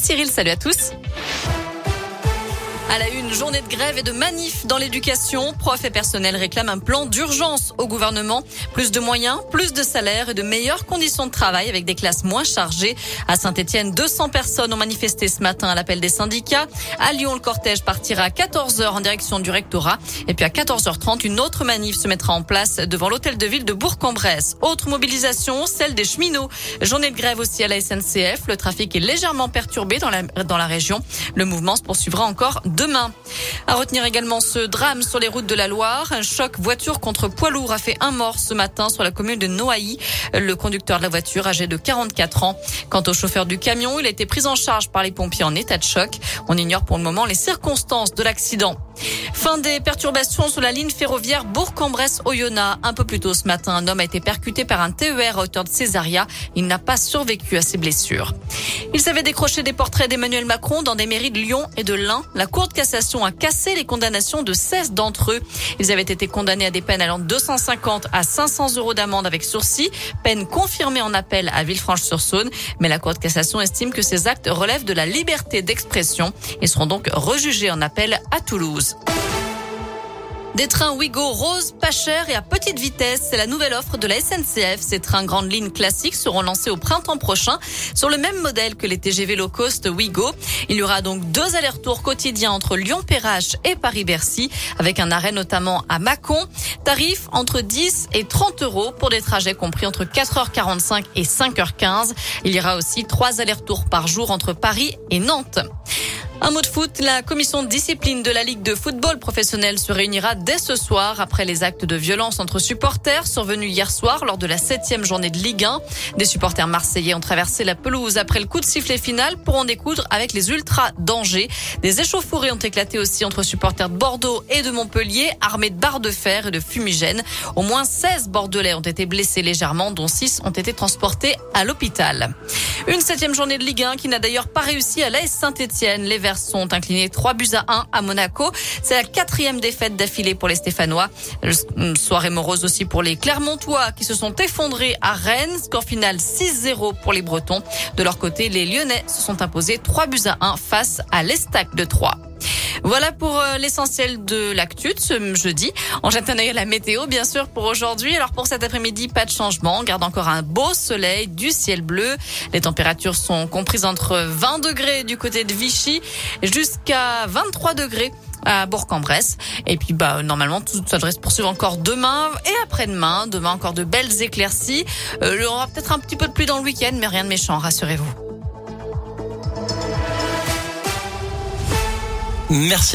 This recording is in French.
Cyril, salut à tous. À la une, journée de grève et de manif dans l'éducation. Profs et personnel réclament un plan d'urgence au gouvernement. Plus de moyens, plus de salaires et de meilleures conditions de travail avec des classes moins chargées. À Saint-Etienne, 200 personnes ont manifesté ce matin à l'appel des syndicats. À Lyon, le cortège partira à 14h en direction du rectorat. Et puis à 14h30, une autre manif se mettra en place devant l'hôtel de ville de Bourg-en-Bresse. Autre mobilisation, celle des cheminots. Journée de grève aussi à la SNCF. Le trafic est légèrement perturbé dans la, dans la région. Le mouvement se poursuivra encore demain. À retenir également ce drame sur les routes de la Loire. Un choc voiture contre poids lourd a fait un mort ce matin sur la commune de Noailly. Le conducteur de la voiture, âgé de 44 ans. Quant au chauffeur du camion, il a été pris en charge par les pompiers en état de choc. On ignore pour le moment les circonstances de l'accident. Fin des perturbations sur la ligne ferroviaire Bourg-en-Bresse-Oyonnax. Un peu plus tôt ce matin, un homme a été percuté par un TER à hauteur de Césaria. Il n'a pas survécu à ses blessures. Il savait décrocher des portraits d'Emmanuel Macron dans des mairies de Lyon et de l'Ain. La Cour de cassation a cassé les condamnations de 16 d'entre eux. Ils avaient été condamnés à des peines allant de 250 à 500 euros d'amende avec sursis, peine confirmée en appel à Villefranche-sur-Saône. Mais la Cour de cassation estime que ces actes relèvent de la liberté d'expression et seront donc rejugés en appel à Toulouse. Des trains Ouigo rose, pas cher et à petite vitesse. C'est la nouvelle offre de la SNCF. Ces trains grandes lignes classiques seront lancés au printemps prochain sur le même modèle que les TGV low cost Ouigo. Il y aura donc deux allers-retours quotidiens entre Lyon-Perrache et Paris-Bercy avec un arrêt notamment à Mâcon. Tarif entre 10 et 30 euros pour des trajets compris entre 4h45 et 5h15. Il y aura aussi trois allers-retours par jour entre Paris et Nantes. Un mot de foot, la commission discipline de la Ligue de football professionnel se réunira dès ce soir après les actes de violence entre supporters survenus hier soir lors de la septième journée de Ligue 1. Des supporters marseillais ont traversé la pelouse après le coup de sifflet final pour en découdre avec les ultras d'Angers. Des échauffourées ont éclaté aussi entre supporters de Bordeaux et de Montpellier armés de barres de fer et de fumigènes. Au moins 16 Bordelais ont été blessés légèrement dont 6 ont été transportés à l'hôpital. Une septième journée de Ligue 1 qui n'a d'ailleurs pas réussi à l'AS Saint-Etienne. Les Verts sont inclinés 3 buts à 1 à Monaco. C'est la quatrième défaite d'affilée pour les Stéphanois. Soirée morose aussi pour les Clermontois qui se sont effondrés à Rennes. Score final 6-0 pour les Bretons. De leur côté, les Lyonnais se sont imposés 3 buts à 1 face à l'Estac de 3. Voilà pour euh, l'essentiel de l'actu de ce jeudi. On jette un œil à la météo, bien sûr, pour aujourd'hui. Alors pour cet après-midi, pas de changement. On garde encore un beau soleil, du ciel bleu. Les températures sont comprises entre 20 degrés du côté de Vichy jusqu'à 23 degrés à Bourg-en-Bresse. Et puis, bah, normalement, tout ça devrait se poursuivre encore demain et après-demain. Demain, encore de belles éclaircies. Euh, il y aura peut-être un petit peu de pluie dans le week-end, mais rien de méchant, rassurez-vous. Merci.